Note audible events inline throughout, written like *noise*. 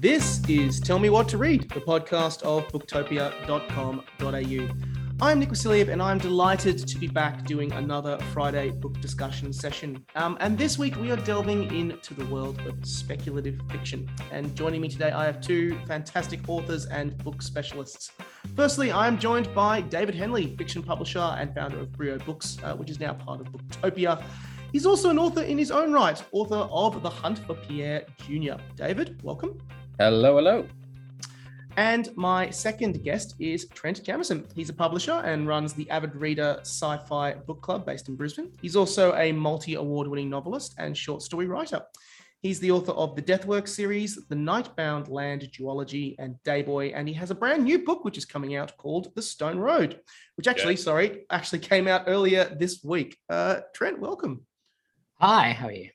This is Tell Me What to Read, the podcast of booktopia.com.au. I'm Nick Vasiliev, and I'm delighted to be back doing another Friday book discussion session. Um, and this week we are delving into the world of speculative fiction. And joining me today, I have two fantastic authors and book specialists. Firstly, I'm joined by David Henley, fiction publisher and founder of Brio Books, uh, which is now part of Booktopia. He's also an author in his own right, author of The Hunt for Pierre Jr. David, welcome. Hello, hello. And my second guest is Trent Jamieson. He's a publisher and runs the Avid Reader Sci Fi Book Club based in Brisbane. He's also a multi award winning novelist and short story writer. He's the author of the Deathwork series, The Nightbound Land Duology, and Dayboy. And he has a brand new book which is coming out called The Stone Road, which actually, yeah. sorry, actually came out earlier this week. Uh, Trent, welcome. Hi, how are you?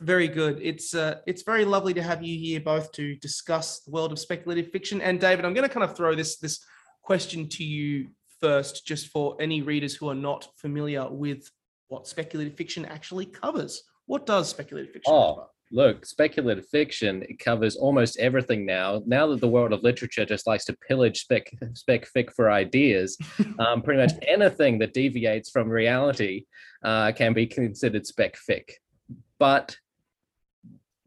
Very good. It's uh, it's very lovely to have you here both to discuss the world of speculative fiction. And David, I'm going to kind of throw this this question to you first, just for any readers who are not familiar with what speculative fiction actually covers. What does speculative fiction oh. cover? look, speculative fiction it covers almost everything now. Now that the world of literature just likes to pillage spec spec fic for ideas, *laughs* um, pretty much anything that deviates from reality uh, can be considered spec fic. But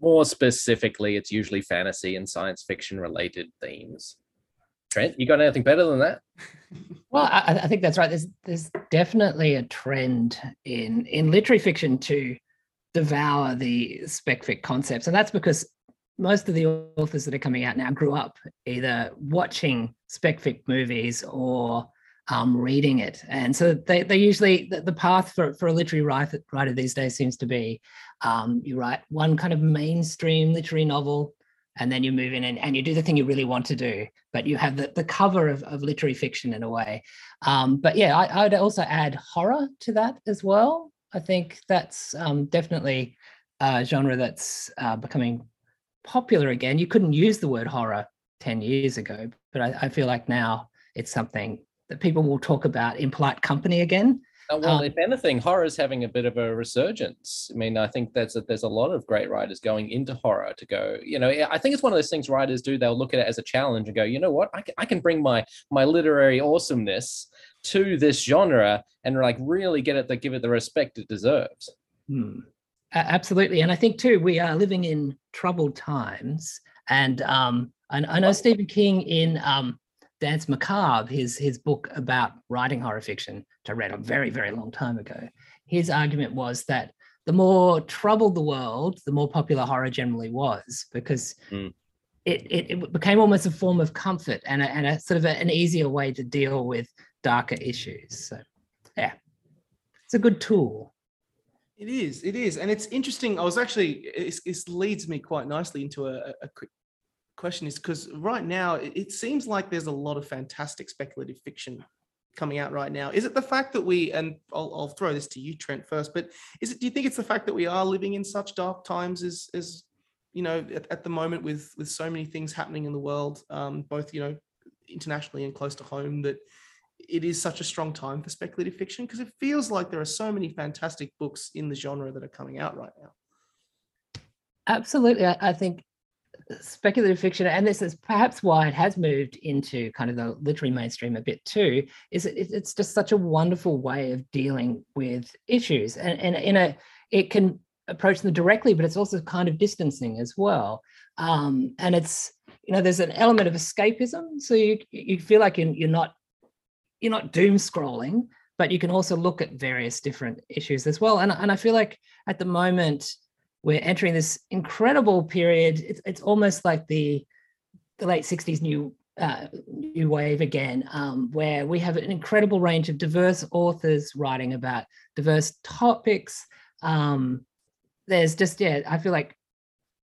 more specifically, it's usually fantasy and science fiction related themes. Trent, you got anything better than that? *laughs* Well, I, I, think that's right. There's there's definitely a trend in in literary fiction to devour the spec fic concepts, and that's because most of the authors that are coming out now grew up either watching spec fic movies or um, reading it. And so they, they usually, the, the path for, for a literary writer, writer these days seems to be um, you write one kind of mainstream literary novel, and then you move in and, and you do the thing you really want to do, but you have the, the cover of, of literary fiction in a way. Um, but yeah, I, I, would also add horror to that as well. I think that's um, definitely a genre that's uh, becoming popular again. You couldn't use the word horror 10 years ago, but I, I feel like now it's something that people will talk about in polite company again. Oh, well, um, if anything, horror is having a bit of a resurgence. I mean, I think that's a, there's a lot of great writers going into horror to go. You know, I think it's one of those things writers do. They'll look at it as a challenge and go, you know what, I can, I can bring my my literary awesomeness to this genre and like really get it to give it the respect it deserves. Hmm. Absolutely, and I think too we are living in troubled times, and um, I, I know Stephen King in um, Danse Macabre, his his book about writing horror fiction, which I read a very very long time ago. His argument was that the more troubled the world, the more popular horror generally was because mm. it, it, it became almost a form of comfort and a, and a sort of a, an easier way to deal with darker issues. So, yeah, it's a good tool. It is. It is, and it's interesting. I was actually. this leads me quite nicely into a, a quick question is because right now it, it seems like there's a lot of fantastic speculative fiction coming out right now. Is it the fact that we, and I'll, I'll, throw this to you, Trent, first, but is it, do you think it's the fact that we are living in such dark times as, as you know, at, at the moment with, with so many things happening in the world, um, both, you know, internationally and close to home, that it is such a strong time for speculative fiction? Because it feels like there are so many fantastic books in the genre that are coming out right now. Absolutely. I, I think speculative fiction, and this is perhaps why it has moved into kind of the literary mainstream a bit too, is it, it's just such a wonderful way of dealing with issues. And, and in a, it can approach them directly, but it's also kind of distancing as well. Um, and it's, you know, there's an element of escapism. So you, you feel like you're, you're not, you're not doom scrolling, but you can also look at various different issues as well. And, and I feel like at the moment, we're entering this incredible period. It's, it's almost like the the late 60s new uh, new wave again, um, where we have an incredible range of diverse authors writing about diverse topics. Um, there's just yeah, I feel like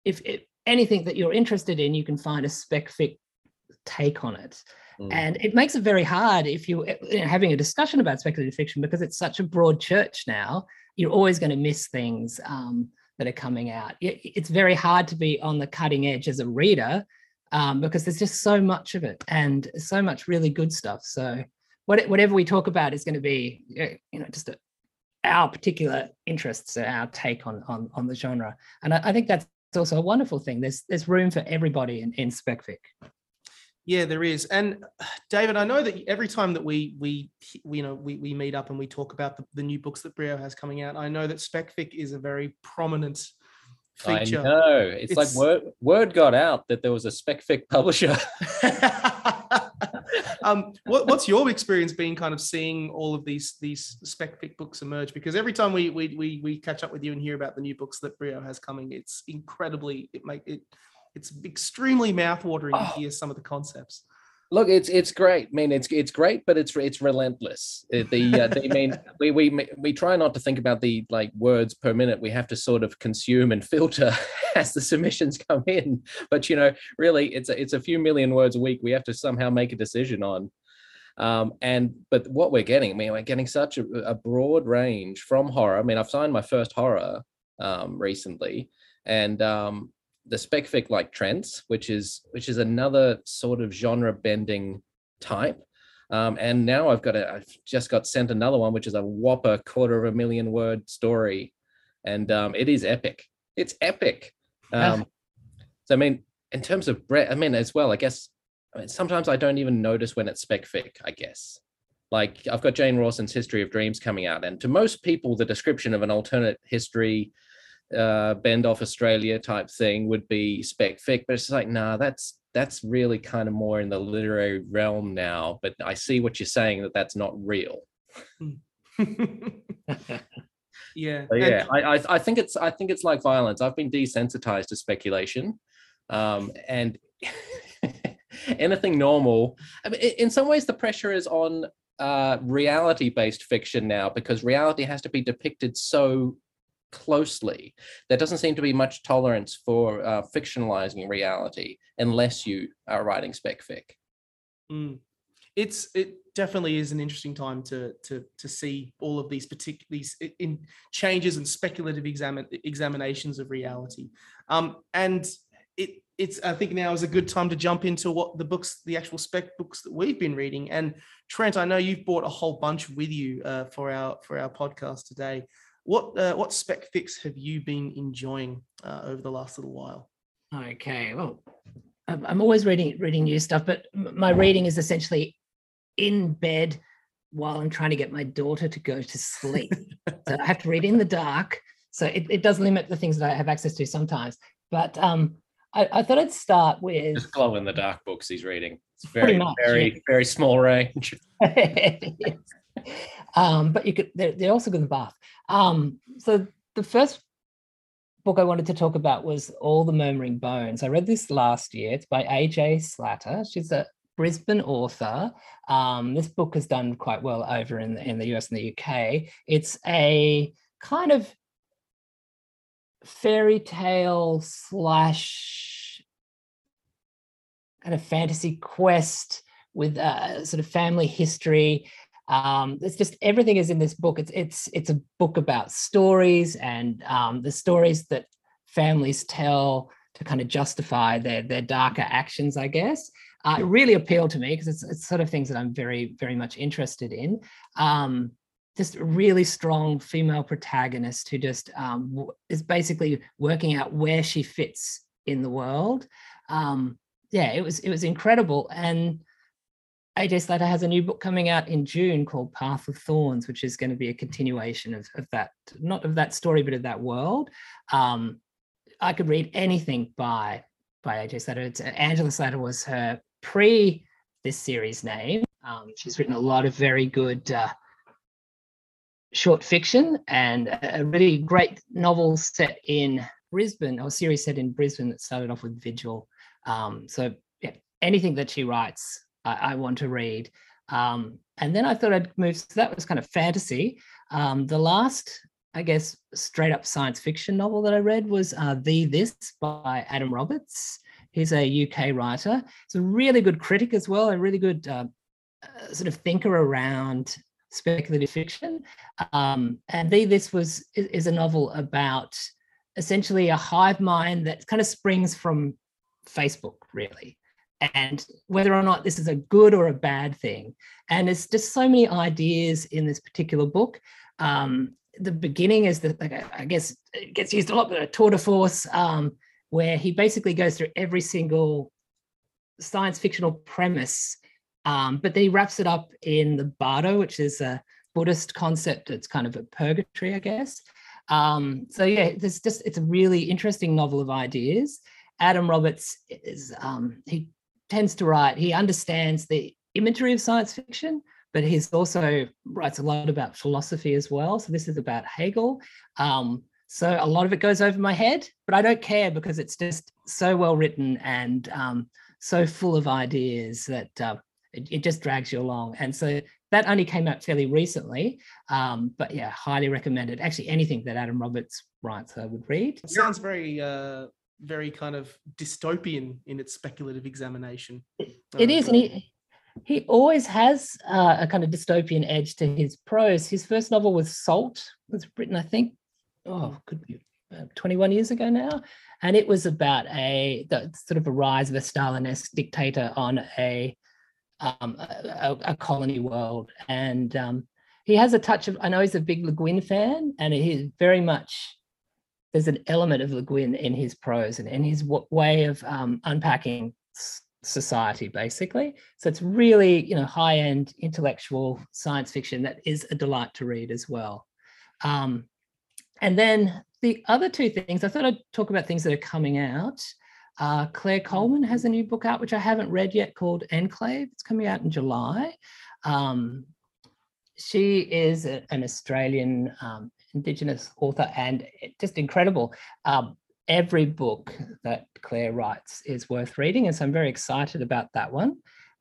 if, if, anything that you're interested in, you can find a spec fic take on it. Mm. And it makes it very hard if you, you know, having a discussion about speculative fiction because it's such a broad church now. You're always going to miss things. Um, that are coming out. It's very hard to be on the cutting edge as a reader um, because there's just so much of it and so much really good stuff. So whatever we talk about is going to be, you know, just a, our particular interests, our take on on on the genre, and I, I think that's also a wonderful thing. There's there's room for everybody in, in spec fic. Yeah, there is. And David, I know that every time that we we, we you know we, we meet up and we talk about the, the new books that Brio has coming out, I know that SpecFic is a very prominent feature. I know. It's, it's, like word word got out that there was a SpecFic publisher. *laughs* *laughs* um, what, what's your experience been kind of seeing all of these these SpecFic books emerge? Because every time we we we we catch up with you and hear about the new books that Brio has coming, it's incredibly it make it it's extremely mouthwatering oh. to hear some of the concepts. Look, it's it's great. I mean, it's it's great, but it's it's relentless. The uh, *laughs* the mean we we we try not to think about the like words per minute. We have to sort of consume and filter *laughs* as the submissions come in. But you know, really, it's a, it's a few million words a week. We have to somehow make a decision on. Um, and but what we're getting, I mean, we're getting such a, a broad range from horror. I mean, I've signed my first horror um, recently, and um, the spec fic like trends, which is which is another sort of genre bending type. Um, and now I've got a, I've just got sent another one, which is a whopper quarter of a million word story, and um, it is epic. It's epic. Um, so I mean, in terms of breadth, I mean as well. I guess I mean, sometimes I don't even notice when it's spec fic. I guess like I've got Jane Rawson's History of Dreams coming out, and to most people, the description of an alternate history uh, bend off Australia type thing would be spec fic, but it's like, nah, that's that's really kind of more in the literary realm now. But I see what you're saying that that's not real. *laughs* yeah, but yeah. I, I I think it's I think it's like violence. I've been desensitized to speculation, um, and *laughs* anything normal. I mean, in some ways, the pressure is on uh, reality based fiction now because reality has to be depicted so closely. There doesn't seem to be much tolerance for uh, fictionalizing reality unless you are writing spec fic. Mm. It's it definitely is an interesting time to to to see all of these particular these in changes and speculative examine examinations of reality. Um, and it it's I think now is a good time to jump into what the books, the actual spec books that we've been reading. And Trent, I know you've brought a whole bunch with you uh, for our for our podcast today. What uh, what spec fix have you been enjoying uh, over the last little while? Okay, well, I'm always reading reading new stuff, but my reading is essentially in bed while I'm trying to get my daughter to go to sleep. *laughs* so I have to read in the dark. So it, it does limit the things that I have access to sometimes. But um, I, I thought I'd start with just glow in the dark books he's reading. It's very, much, very, yeah. very small range. *laughs* um, but you could they're, they're also good in the bath. Um, so the first book I wanted to talk about was All the Murmuring Bones. I read this last year. It's by AJ Slatter. She's a Brisbane author. Um, this book has done quite well over in the, in the US and the UK. It's a kind of fairy tale slash kind of fantasy quest with a sort of family history um, it's just everything is in this book. It's it's it's a book about stories and um, the stories that families tell to kind of justify their their darker actions, I guess. Uh, it really appealed to me because it's, it's sort of things that I'm very very much interested in. Um, just really strong female protagonist who just um, is basically working out where she fits in the world. Um, yeah, it was it was incredible and AJ Slatter has a new book coming out in June called Path of Thorns, which is going to be a continuation of, of that, not of that story, but of that world. Um, I could read anything by by AJ Slatter. It's, Angela Slatter was her pre this series name. Um, she's written a lot of very good uh, short fiction and a really great novel set in Brisbane, or series set in Brisbane that started off with Vigil. Um, so yeah, anything that she writes I, I want to read. Um, and then I thought I'd move. So that was kind of fantasy. Um, the last, I guess, straight up science fiction novel that I read was uh, The This by Adam Roberts. He's a UK writer. He's a really good critic as well, a really good uh, uh, sort of thinker around speculative fiction. Um, and The This was is, is a novel about essentially a hive mind that kind of springs from Facebook, really and whether or not this is a good or a bad thing. And there's just so many ideas in this particular book. Um, the beginning is that, like, I guess, it gets used a lot, but a tour de force. Um, where he basically goes through every single science fictional premise, um, but then he wraps it up in the Bardo, which is a Buddhist concept. It's kind of a purgatory, I guess. Um, so yeah, there's just it's a really interesting novel of ideas. Adam Roberts is um, he tends to write. He understands the imagery of science fiction, but he's also writes a lot about philosophy as well. So this is about Hegel. Um, so a lot of it goes over my head, but I don't care because it's just so well written and um, so full of ideas that uh, it, it, just drags you along. And so that only came out fairly recently, um, but yeah, highly recommended. Actually, anything that Adam Roberts writes, I would read. It sounds very, uh, very kind of dystopian in its speculative examination. It uh, is, and he he always has uh, a kind of dystopian edge to his prose. His first novel was Salt, was written, I think, oh, could be 21 years ago now. And it was about a the, sort of a rise of a Stalinist dictator on a um, a, a, colony world. And um, he has a touch of, I know he's a big Le Guin fan, and he's very much, there's an element of Le Guin in his prose and in his w- way of um, unpacking society basically. So it's really you know high end intellectual science fiction that is a delight to read as well. Um, and then the other two things i thought i'd talk about things that are coming out. Uh, claire coleman has a new book out which i haven't read yet called enclave. It's coming out in july. Um, she is a, an australian um, indigenous author and just incredible um, every book that Claire writes is worth reading. And so I'm very excited about that one.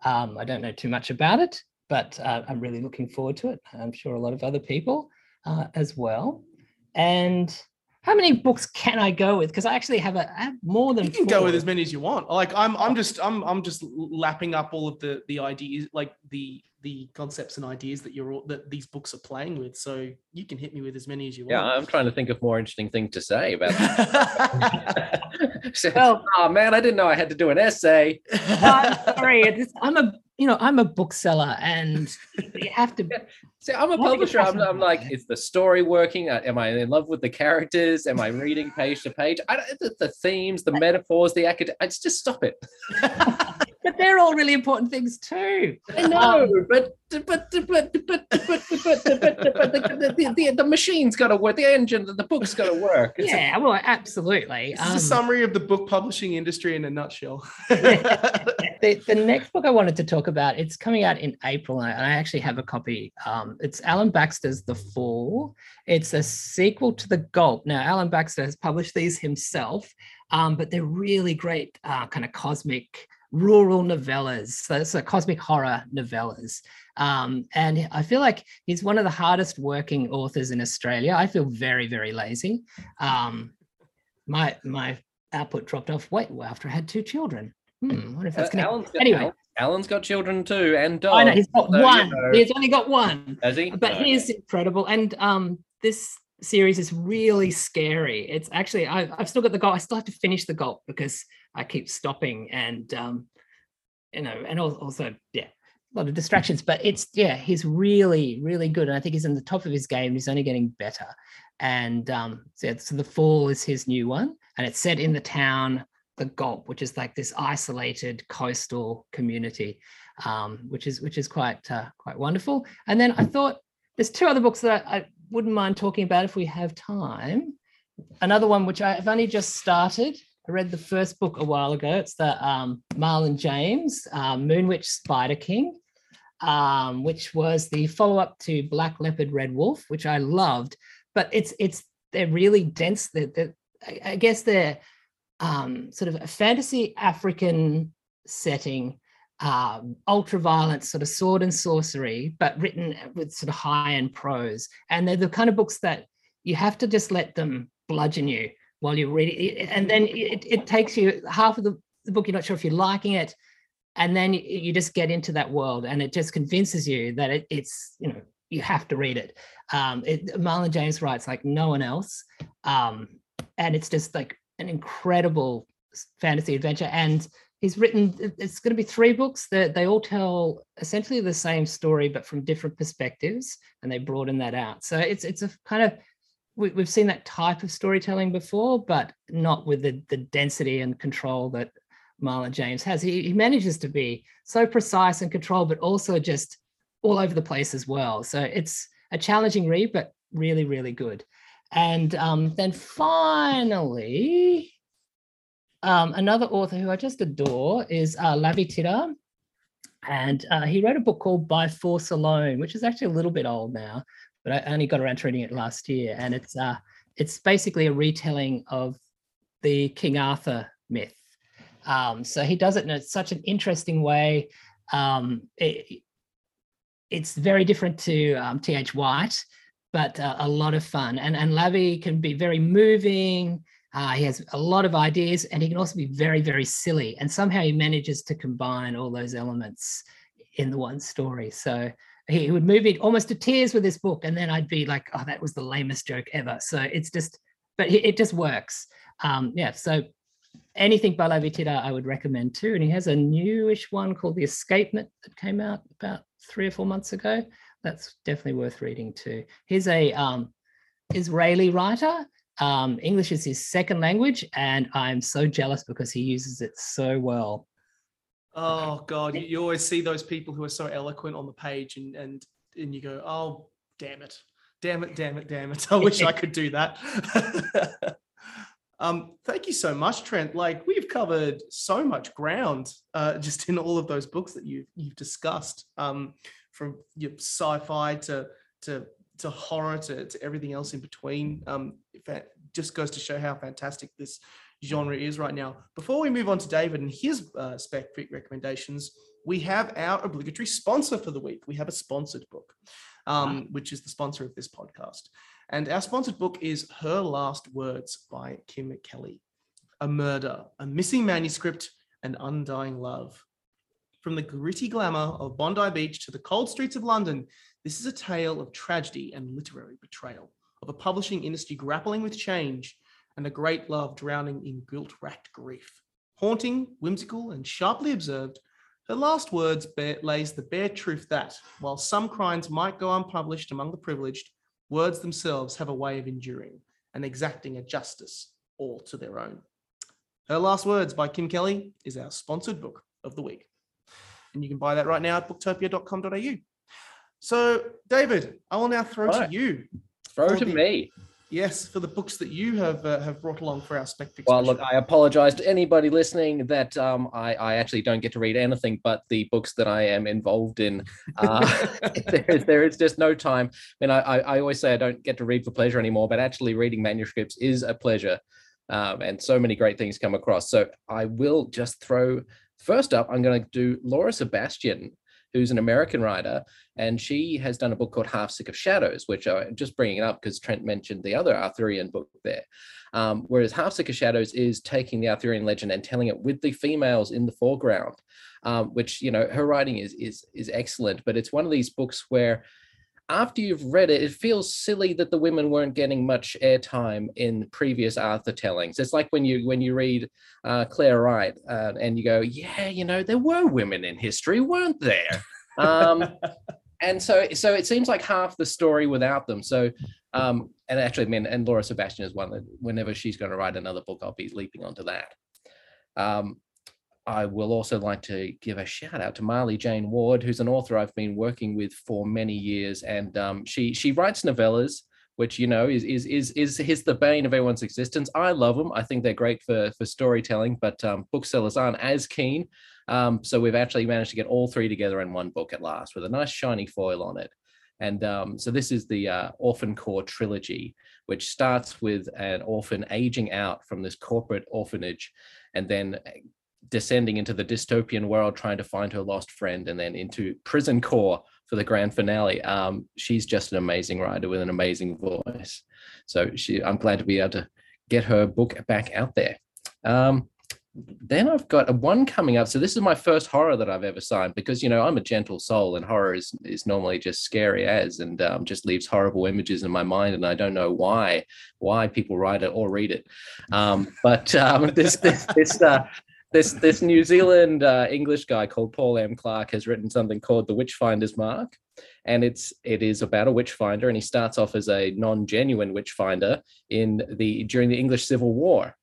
Um, I don't know too much about it, but uh, I'm really looking forward to it. I'm sure a lot of other people uh, as well. And how many books can I go with? Because I actually have a I have more than you can four. go with as many as you want. Like I'm, I'm just, I'm, I'm just lapping up all of the the ideas, like the the concepts and ideas that you're all, that these books are playing with. So you can hit me with as many as you yeah, want. Yeah, I'm trying to think of more interesting thing to say about. so, well, oh man, I didn't know I had to do an essay. *laughs* I'm sorry, I'm a you know I'm a bookseller, and you have to. *laughs* See, I'm a publisher. I'm, I'm, like, is the story working? Uh, am I in love with the characters? Am I reading page to page? I, the, the themes, the metaphors, the academic. Just stop it *laughs* but they're all really important things too. I know, um, but but but but but but but, but, but the, the, the, the machine's got to work. The engine, the book's got to work. It's yeah, a, well, absolutely. This um, a summary of the book publishing industry in a nutshell. the, the next book I wanted to talk about, it's coming out in April, and I actually have a copy. Um, it's Alan Baxter's The Fall. It's a sequel to The Gulp. Now, Alan Baxter has published these himself, um, but they're really great, uh, kind of cosmic rural novellas, so, so cosmic horror novellas. Um, and I feel like he's one of the hardest working authors in Australia. I feel very, very lazy. Um, my my output dropped off way after I had two children. Hmm, what if that's uh, Alan's got, anyway? Alan's got children too, and dogs. I know he's got so, one. You know. He's only got one. Has he? But no. he is incredible, and um, this series is really scary. It's actually I, have still got the Gulp. I still have to finish the Gulp because I keep stopping and um, you know, and also yeah, a lot of distractions. But it's yeah, he's really really good, and I think he's in the top of his game. He's only getting better. And um, so, so the Fall is his new one, and it's set in the town the Gulp, which is like this isolated coastal community, um, which is which is quite uh, quite wonderful. And then I thought there's two other books that I, wouldn't mind talking about if we have time. Another one which I've only just started. I read the first book a while ago. It's the um, Marlon James um, Moonwitch Spider King, um, which was the follow-up to Black Leopard Red Wolf, which I loved. But it's it's they're really dense. They're, I guess they're um, sort of a fantasy African setting um, ultra violent sort of sword and sorcery, but written with sort of high end prose. And they're the kind of books that you have to just let them bludgeon you while you're reading. And then it, it takes you half of the, the, book, you're not sure if you're liking it. And then you, you just get into that world and it just convinces you that it, it's, you know, you have to read it. Um, it. Marlon James writes like no one else. Um, and it's just like an incredible fantasy adventure. And he's written it's going to be three books that they all tell essentially the same story but from different perspectives and they broaden that out so it's it's a kind of we, have seen that type of storytelling before, but not with the, the density and control that Marlon James has. He, he manages to be so precise and controlled, but also just all over the place as well. So it's a challenging read, but really, really good. And um, then finally, um, another author who I just adore is uh, Lavie Tidhar. And uh, he wrote a book called By Force Alone, which is actually a little bit old now, but I only got around to reading it last year. And it's uh, it's basically a retelling of the King Arthur myth. Um, so he does it in such an interesting way. Um, it, it's very different to um, T.H. White, but uh, a lot of fun. And, and Lavie can be very moving. Uh, he has a lot of ideas and he can also be very, very silly. And somehow he manages to combine all those elements in the one story. So he would move me almost to tears with this book. And then I'd be like, oh, that was the lamest joke ever. So it's just, but it just works. Um, yeah. So anything by Tidhar I would recommend too. And he has a newish one called The Escapement that came out about three or four months ago. That's definitely worth reading too. He's a um, Israeli writer. Um, English is his second language, and I'm so jealous because he uses it so well. Oh God, you, you always see those people who are so eloquent on the page, and and and you go, oh damn it, damn it, damn it, damn it! *laughs* I wish I could do that. *laughs* Um, thank you so much, Trent. Like we've covered so much ground uh, *laughs* just in all of those books that you've you've discussed, um, from your sci-fi to to to horror to, to everything else in between. Um, it just goes to show how fantastic this genre is right now. Before we move on to David and his uh, spec recommendations, we have our obligatory sponsor for the week. We have a sponsored book, um, wow. which is the sponsor of this podcast. And our sponsored book is Her Last Words by Kim Kelly. A murder, a missing manuscript, and undying love. From the gritty glamour of Bondi Beach to the cold streets of London, this is a tale of tragedy and literary betrayal, of a publishing industry grappling with change and a great love drowning in guilt racked grief. Haunting, whimsical, and sharply observed, her last words bear, lays the bare truth that, while some crimes might go unpublished among the privileged, words themselves have a way of enduring and exacting a justice all to their own. Her Last Words by Kim Kelly is our sponsored book of the week. And you can buy that right now at booktopia.com.au. So, David, I will now throw to you. Throw to the, me. Yes, for the books that you have uh, have brought along for our spectacle. Well, look, I apologize to anybody listening that um, I, I actually don't get to read anything but the books that I am involved in. Uh, *laughs* there, is, there is just no time. I mean, I, I always say I don't get to read for pleasure anymore, but actually reading manuscripts is a pleasure. Um, and so many great things come across. So I will just throw first up, I'm going to do Laura Sebastian who's an American writer, and she has done a book called Half Sick of Shadows, which I'm just bringing it up because Trent mentioned the other Arthurian book there. Um, whereas Half Sick of Shadows is taking the Arthurian legend and telling it with the females in the foreground, um, which you know her writing is is is excellent. But it's one of these books where after you've read it, it feels silly that the women weren't getting much airtime in previous Arthur tellings. It's like when you when you read uh, Clare Wright uh, and you go, yeah, you know, there were women in history, weren't there? Um, *laughs* and so so it seems like half the story without them. So um, and actually, I mean, and Laura Sebastian is one that whenever she's going to write another book, I'll be leaping onto that. Um, I will also like to give a shout out to Marlee Jane Ward, who's an author I've been working with for many years, and um, she she writes novellas, which you know is is is is is the bane of everyone's existence. I love them. I think they're great for for storytelling, but um, booksellers aren't as keen. Um, so we've actually managed to get all three together in one book at last, with a nice shiny foil on it. And um, so this is the uh, Orphancorp trilogy, which starts with an orphan aging out from this corporate orphanage and then descending into the dystopian world, trying to find her lost friend, and then into Prisoncorp for the grand finale. Um, she's just an amazing writer with an amazing voice. So she, I'm glad to be able to get her book back out there. Um, then I've got a one coming up. So this is my first horror that I've ever signed because you know I'm a gentle soul and horror is, is normally just scary as and um, just leaves horrible images in my mind and I don't know why why people write it or read it. Um, but um, this this this uh, this this New Zealand uh, English guy called Paul M. Clarke has written something called The Witchfinder's Mark. and it's it is about a witch finder, and he starts off as a non-genuine witch finder in the during the English Civil War.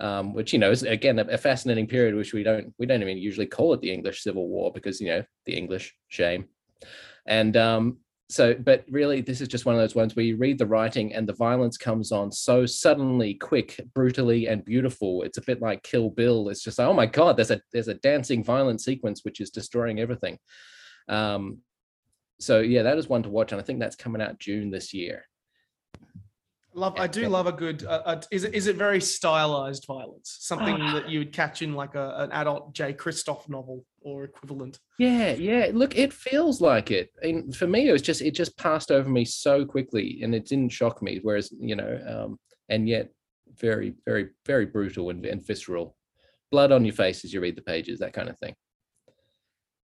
Um, which you know is again a, a, fascinating period, which we don't we don't even usually call it the English Civil War because you know the English shame, and um, so but really this is just one of those ones where you read the writing and the violence comes on so suddenly quick brutally and beautiful. It's a bit like kill bill. It's just like oh my god there's a there's a dancing violent sequence which is destroying everything. Um so yeah that is one to watch and i think that's coming out june this year Love, I do love a good. Uh, uh, is it is it very stylized violence? Something ah. that you would catch in like a, an adult Jay Kristoff novel or equivalent. Yeah, yeah. Look, it feels like it. And for me, it was just it just passed over me so quickly, and it didn't shock me. Whereas you know, um, and yet very, very, very brutal and, and visceral. Blood on your face as you read the pages, that kind of thing.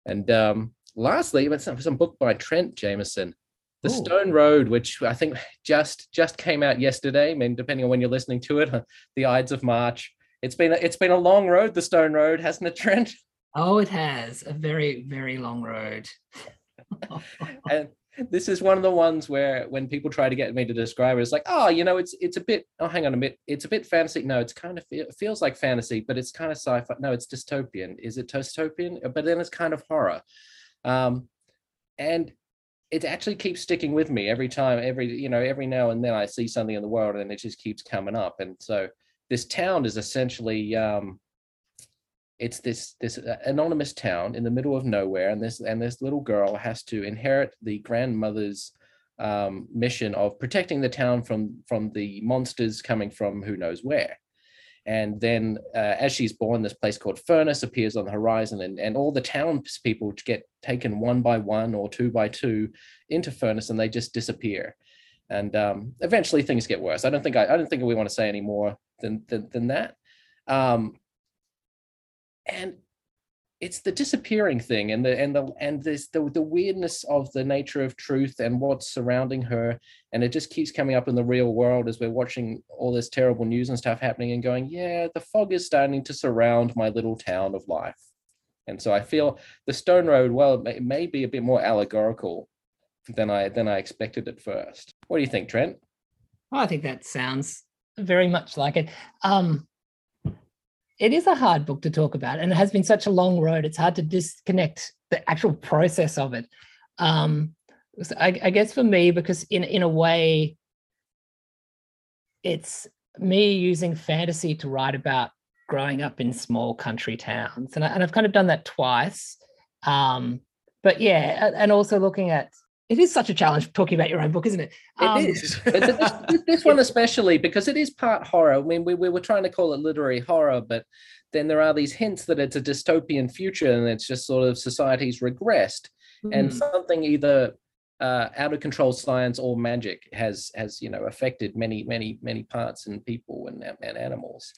And um, lastly, some, some book by Trent Jamieson the Ooh. Stone Road, which I think just just came out yesterday. I mean, depending on when you're listening to it, *laughs* the Ides of March. It's been a, it's been a long road, the Stone Road, hasn't it, Trent? *laughs* Oh, it has a very very long road. *laughs* and this is one of the ones where when people try to get me to describe it, it's like, oh, you know, it's it's a bit. Oh, hang on a minute, it's a bit fantasy. No, it's kind of it feels like fantasy, but it's kind of sci-fi. No, it's dystopian. Is it dystopian? But then it's kind of horror. Um, and it actually keeps sticking with me every time every you know every now and then i see something in the world and it just keeps coming up. And so this town is essentially um it's this this uh, anonymous town in the middle of nowhere. And this and this little girl has to inherit the grandmother's um, mission of protecting the town from from the monsters coming from who knows where and then uh, as she's born, this place called Furnace appears on the horizon, and, and all the townspeople get taken one by one or two by two into Furnace, and they just disappear. And um, eventually things get worse. I don't think I, I don't think we want to say any more than than, than that. Um, and it's the disappearing thing and the and the and this the, the weirdness of the nature of truth and what's surrounding her. And it just keeps coming up in the real world as we're watching all this terrible news and stuff happening and going yeah the fog is starting to surround my little town of life. And so i feel the stone road well it may, it may be a bit more allegorical than i than i expected at first. What do you think trent? I think that sounds very much like it. Um it is a hard book to talk about and it has been such a long road it's hard to disconnect the actual process of it. Um, so I, I, guess for me because in in a way it's me using fantasy to write about growing up in small country towns and, I, and i've kind of done that twice. Um, but yeah and also looking at it is such a challenge talking about your own book, isn't it? Um, it is. *laughs* this, this, one especially because it is part horror. I mean, we, we were trying to call it literary horror, but then there are these hints that it's a dystopian future and it's just sort of society's regressed mm. and hmm. something either uh, out of control science or magic has has you know affected many many many parts and people and, and animals.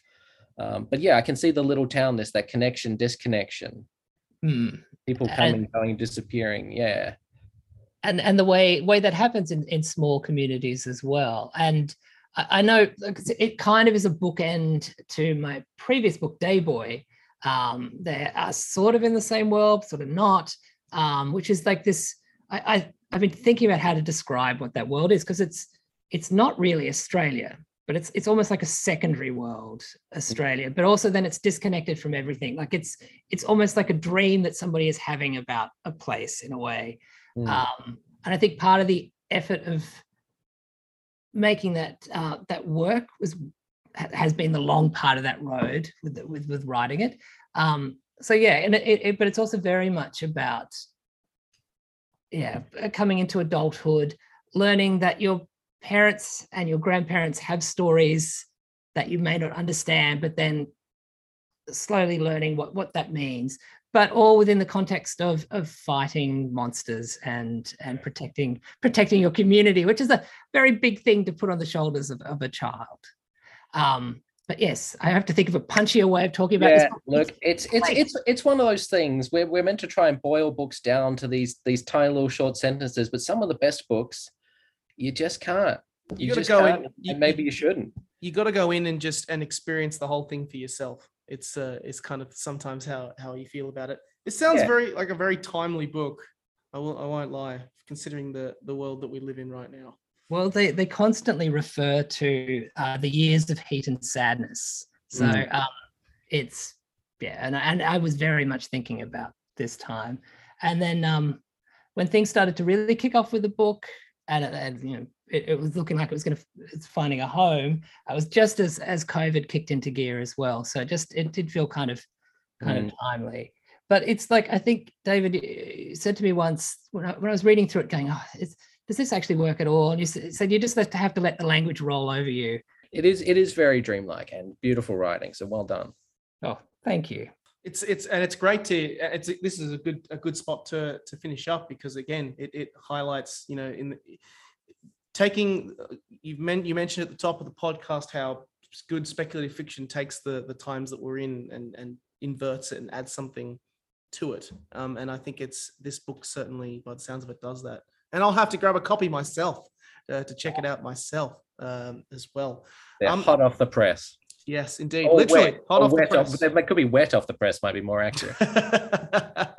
Um, but yeah, I can see the little townness, that connection, disconnection. Mm. People coming, and, going, disappearing. Yeah and and the way way that happens in in small communities as well. And I, know it kind of is a bookend to my previous book day boy um, they are sort of in the same world sort of not um, which is like this I, I i've been thinking about how to describe what that world is because it's it's not really australia but it's it's almost like a secondary world australia but also then it's disconnected from everything. Like it's it's almost like a dream that somebody is having about a place in a way Mm. Um, and I think part of the effort of making that uh, that work was has been the long part of that road with with, with writing it. Um, so yeah, and it, it, but it's also very much about yeah coming into adulthood, learning that your parents and your grandparents have stories that you may not understand, but then slowly learning what what that means but all within the context of of fighting monsters and and protecting protecting your community, which is a very big thing to put on the shoulders of, of a child. Um, but yes, I have to think of a punchier way of talking about yeah, this. Look, it's it's it's it's one of those things where we're meant to try and boil books down to these these tiny little short sentences, but some of the best books you just can't. You, you gotta go in, you, maybe you shouldn't. You got to go in and just and experience the whole thing for yourself it's uh it's kind of sometimes how how you feel about it it sounds yeah. very like a very timely book I will. I won't lie. Considering the the world that we live in right now. Well, they they constantly refer to uh, the years of heat and sadness. So Mm. um, it's yeah, and I- and I was very much thinking about this time, and then um, when things started to really kick off with the book, and, and you know it, it was looking like it was going to it's finding a home. I was just as as COVID kicked into gear as well. So it just it did feel kind of kind of mm. timely. But it's like I think David said to me once when I, when I was reading through it, going, "Oh, it's, does this actually work at all?" And you s- said you just have to have to let the language roll over you. It is it is very dreamlike and beautiful writing. So well done. Oh, thank you. It's it's and it's great to it's this is a good a good spot to to finish up because again it it highlights you know in the, taking you meant you mentioned at the top of the podcast how good speculative fiction takes the the times that we're in and and inverts it and adds something to it um and i think it's this book certainly by the sounds of it does that and i'll have to grab a copy myself uh, to check it out myself um as well They're Um, hot off the press. yes indeed Or literally wet, hot or off the press They could be wet off the press. Might be more accurate. *laughs*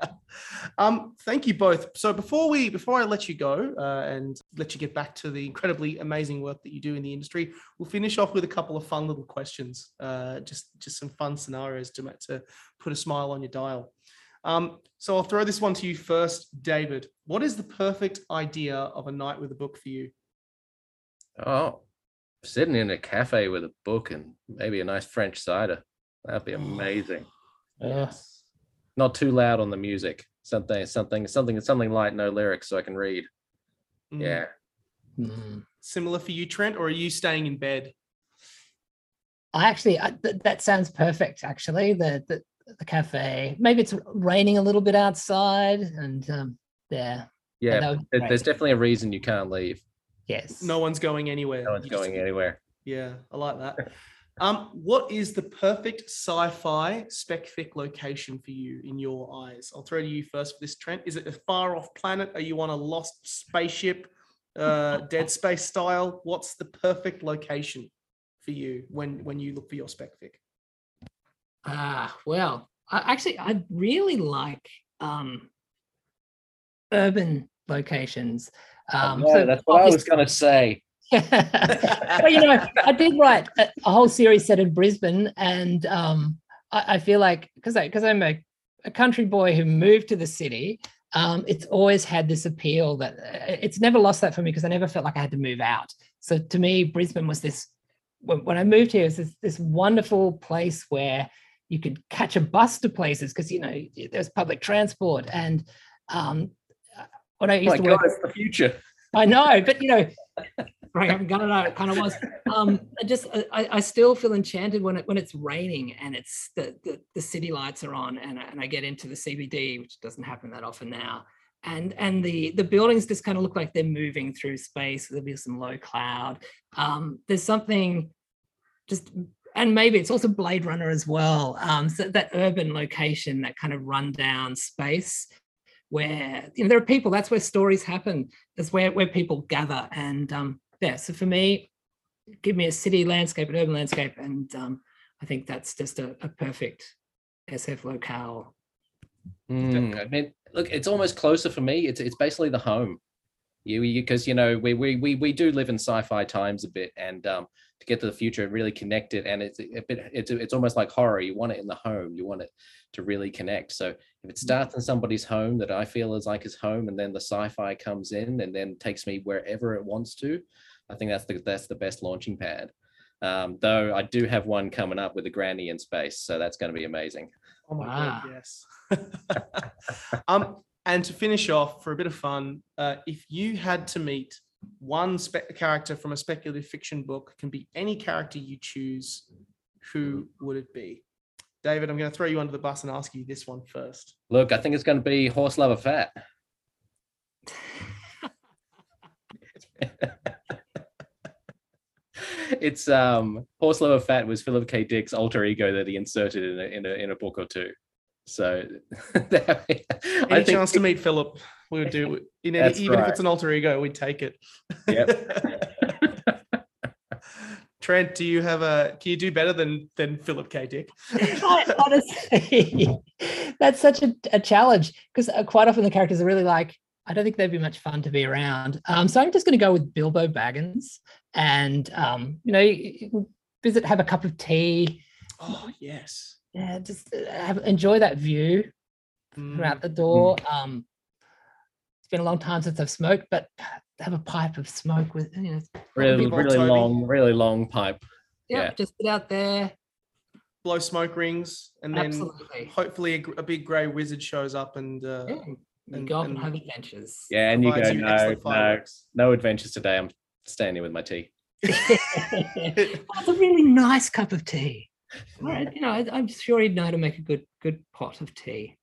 um, thank you both. So before we before I let you go uh, and let you get back to the incredibly amazing work that you do in the industry, we'll finish off with a couple of fun little questions. Uh, just just some fun scenarios to to put a smile on your dial. Um, so I'll throw this one to you first, David. What is the perfect idea of a night with a book for you? Oh, sitting in a cafe with a book and maybe a nice French cider. That'd be amazing. Yes. Not too loud on the music. Something, something, something, something light, no lyrics, so I can read. Mm. Yeah. Mm. Similar for you, Trent, or are you staying in bed? I actually I, th- that sounds perfect. Actually, the, the the cafe. Maybe it's raining a little bit outside, and um, yeah, Yeah. that would be there- There's definitely a reason you can't leave. yes. No one's going anywhere. No one's You just- going anywhere. Yeah, I like that. *laughs* Um, what is the perfect sci-fi spec fic location for you in your eyes? I'll throw to you first for this, Trent. Is it a far off planet? Are you on a lost spaceship, uh, *laughs* Dead Space style? What's the perfect location for you when when you look for your spec fic? Ah, well, I, actually, I really like um, urban locations. Um, no, so that's what I was going to say. Well, you know, I did write a, a whole series set in Brisbane, and um, I, I feel like because I because I'm a, a country boy who moved to the city, um, it's always had this appeal that uh, it's never lost that for me because I never felt like I had to move out. So to me, Brisbane was this when, when I moved here, it was this, this wonderful place where you could catch a bus to places because you know there's public transport and um, when I Oh used my to God, work it's the future. I know, but you know, right, I haven't got it out. It kind of was. Um, I just, I, I still feel enchanted when it when it's raining and it's the the, the city lights are on, and I- and I get into the CBD, which doesn't happen that often now. And and the the buildings just kind of look like they're moving through space. There'll be some low cloud. Um, there's something just. And maybe it's also Blade Runner as well. Um, so that urban location, that kind of rundown space, where you know there are people. That's where stories happen is where where people gather and um yeah so for me give me a city landscape an urban landscape and um i think that's just a, a perfect sf locale Mm, I mean, look, it's almost closer for me. It's it's basically the home. You because you know we we we we do live in sci-fi times a bit, and um, to get to the future, and really connect it, and it's a bit it's it's almost like horror. You want it in the home. You want it to really connect. So if it starts in somebody's home that I feel is like his home, and then the sci-fi comes in and then takes me wherever it wants to, I think that's the that's the best launching pad. Um, though I do have one coming up with a granny in space, so that's going to be amazing. Oh my Wow. god, yes. *laughs* um, and to finish off, for a bit of fun, uh, if you had to meet one spe- character from a speculative fiction book, can be any character you choose, who would it be? David, I'm going to throw you under the bus and ask you this one first. Look, I think it's going to be Horselover Fat. *laughs* it's um Horselover Fat was Philip K. Dick's alter ego that he inserted in a in a, in a book or two. So *laughs* Any I think chance to meet Philip, we would do it. *laughs* In any, That's even if it's an alter ego, we'd take it. Yep. *laughs* Trent, do you have a? Can you do better than than Philip K. Dick? Honestly that's such a, a challenge because uh, quite often the characters are really like I don't think they'd be much fun to be around. Um, so I'm just going to go with Bilbo Baggins, and um, you know, you- you visit, have a cup of tea, Oh yes. yeah, just uh, have, enjoy that view Mm. throughout the door. Um, it's been a long time since I've smoked, but have a pipe of smoke with you know, Really, really Toby. long, really long pipe. yeah, Yeah. just get out there. blow smoke rings, and then Absolutely. hopefully a, a big grey wizard shows up and uh, Yeah, you and- go off and- and have adventures. Yeah, and you go, you no, no, no adventures today. I'm staying here with my tea. *laughs* it's a really nice cup of tea. All right, you know, I, I'm sure he'd know how to make a good good pot of tea.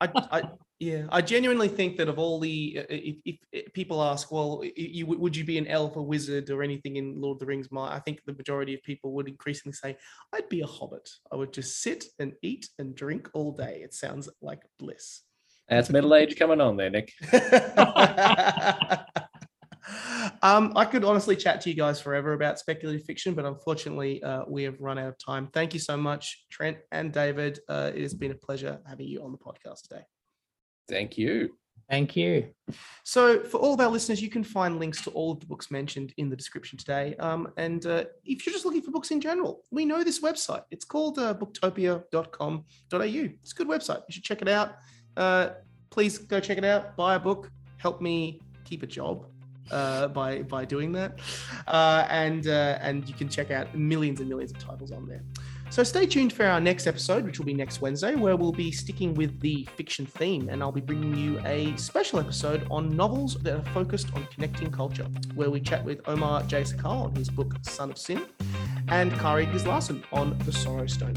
I, I yeah, I genuinely think that of all the, uh, if, if, if people ask, well, you would you be an elf, a wizard, or anything in Lord of the Rings? My, I think the majority of people would increasingly say, I'd be a hobbit. I would just sit and eat and drink all day. It sounds like bliss. That's middle age coming on there, Nick. *laughs* *laughs* um, I could honestly chat to you guys forever about speculative fiction, but unfortunately, uh, we have run out of time. Thank you so much, Trent and David. Uh, it has been a pleasure having you on the podcast today. Thank you. Thank you. So, for all of our listeners, you can find links to all of the books mentioned in the description today. Um, and uh, if you're just looking for books in general, we know this website. It's called uh, booktopia.com.au. It's a good website. You should check it out. Uh, please go check it out. Buy a book. Help me keep a job uh, by by doing that. Uh, and uh, and you can check out millions and millions of titles on there. So stay tuned for our next episode, which will be next Wednesday, where we'll be sticking with the fiction theme, and I'll be bringing you a special episode on novels that are focused on connecting culture, where we chat with Omar J. Sakr on his book Son of Sin, and Kari Gislason on The Sorrow Stone.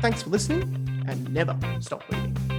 Thanks for listening, and never stop reading.